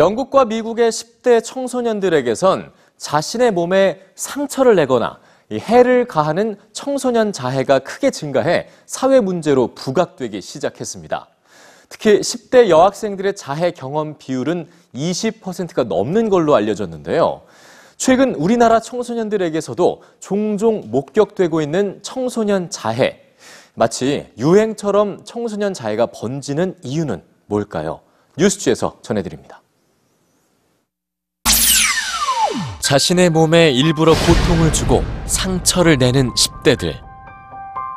영국과 미국의 10대 청소년들에게선 자신의 몸에 상처를 내거나 이 해를 가하는 청소년 자해가 크게 증가해 사회 문제로 부각되기 시작했습니다. 특히 10대 여학생들의 자해 경험 비율은 20%가 넘는 걸로 알려졌는데요. 최근 우리나라 청소년들에게서도 종종 목격되고 있는 청소년 자해. 마치 유행처럼 청소년 자해가 번지는 이유는 뭘까요? 뉴스취에서 전해드립니다. 자신의 몸에 일부러 고통을 주고 상처를 내는 10대들.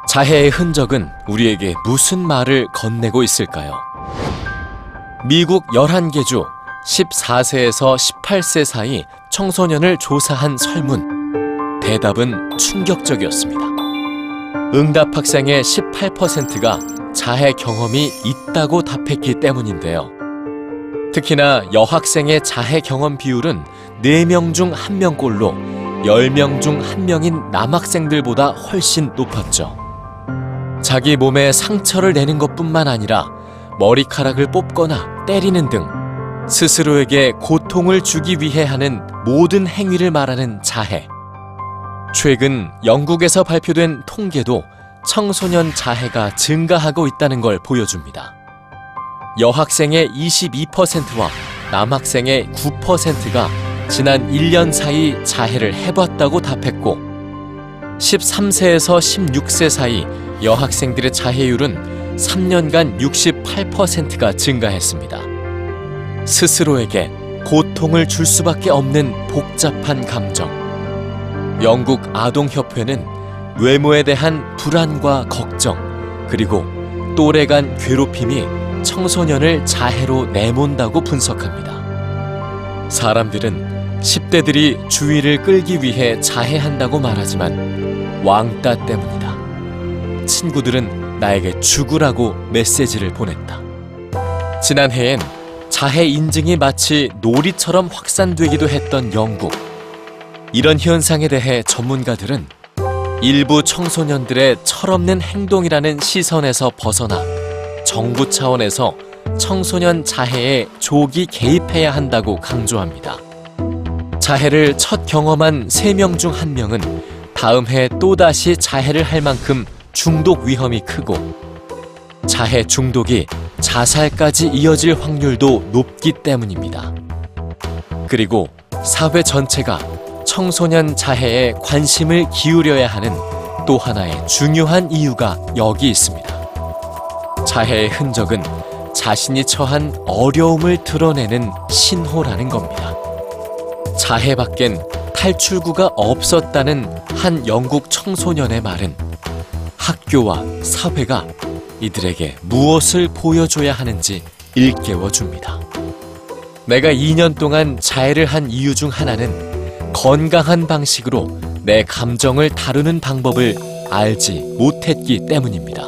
자해의 흔적은 우리에게 무슨 말을 건네고 있을까요? 미국 11개 주 14세에서 18세 사이 청소년을 조사한 설문. 대답은 충격적이었습니다. 응답 학생의 18%가 자해 경험이 있다고 답했기 때문인데요. 특히나 여학생의 자해 경험 비율은 4명 중 1명꼴로 10명 중 1명인 남학생들보다 훨씬 높았죠. 자기 몸에 상처를 내는 것뿐만 아니라 머리카락을 뽑거나 때리는 등 스스로에게 고통을 주기 위해 하는 모든 행위를 말하는 자해. 최근 영국에서 발표된 통계도 청소년 자해가 증가하고 있다는 걸 보여줍니다. 여학생의 22%와 남학생의 9%가 지난 1년 사이 자해를 해봤다고 답했고 13세에서 16세 사이 여학생들의 자해율은 3년간 68%가 증가했습니다. 스스로에게 고통을 줄 수밖에 없는 복잡한 감정. 영국 아동협회는 외모에 대한 불안과 걱정, 그리고 또래 간 괴롭힘이 청소년을 자해로 내몬다고 분석합니다. 사람들은 10대들이 주의를 끌기 위해 자해한다고 말하지만 왕따 때문이다. 친구들은 나에게 죽으라고 메시지를 보냈다. 지난해엔 자해 인증이 마치 놀이처럼 확산되기도 했던 영국. 이런 현상에 대해 전문가들은 일부 청소년들의 철없는 행동이라는 시선에서 벗어나 정부 차원에서 청소년 자해에 조기 개입해야 한다고 강조합니다. 자해를 첫 경험한 3명 중 1명은 다음 해 또다시 자해를 할 만큼 중독 위험이 크고 자해 중독이 자살까지 이어질 확률도 높기 때문입니다. 그리고 사회 전체가 청소년 자해에 관심을 기울여야 하는 또 하나의 중요한 이유가 여기 있습니다. 자해의 흔적은 자신이 처한 어려움을 드러내는 신호라는 겁니다. 자해 밖엔 탈출구가 없었다는 한 영국 청소년의 말은 학교와 사회가 이들에게 무엇을 보여줘야 하는지 일깨워 줍니다. 내가 2년 동안 자해를 한 이유 중 하나는 건강한 방식으로 내 감정을 다루는 방법을 알지 못했기 때문입니다.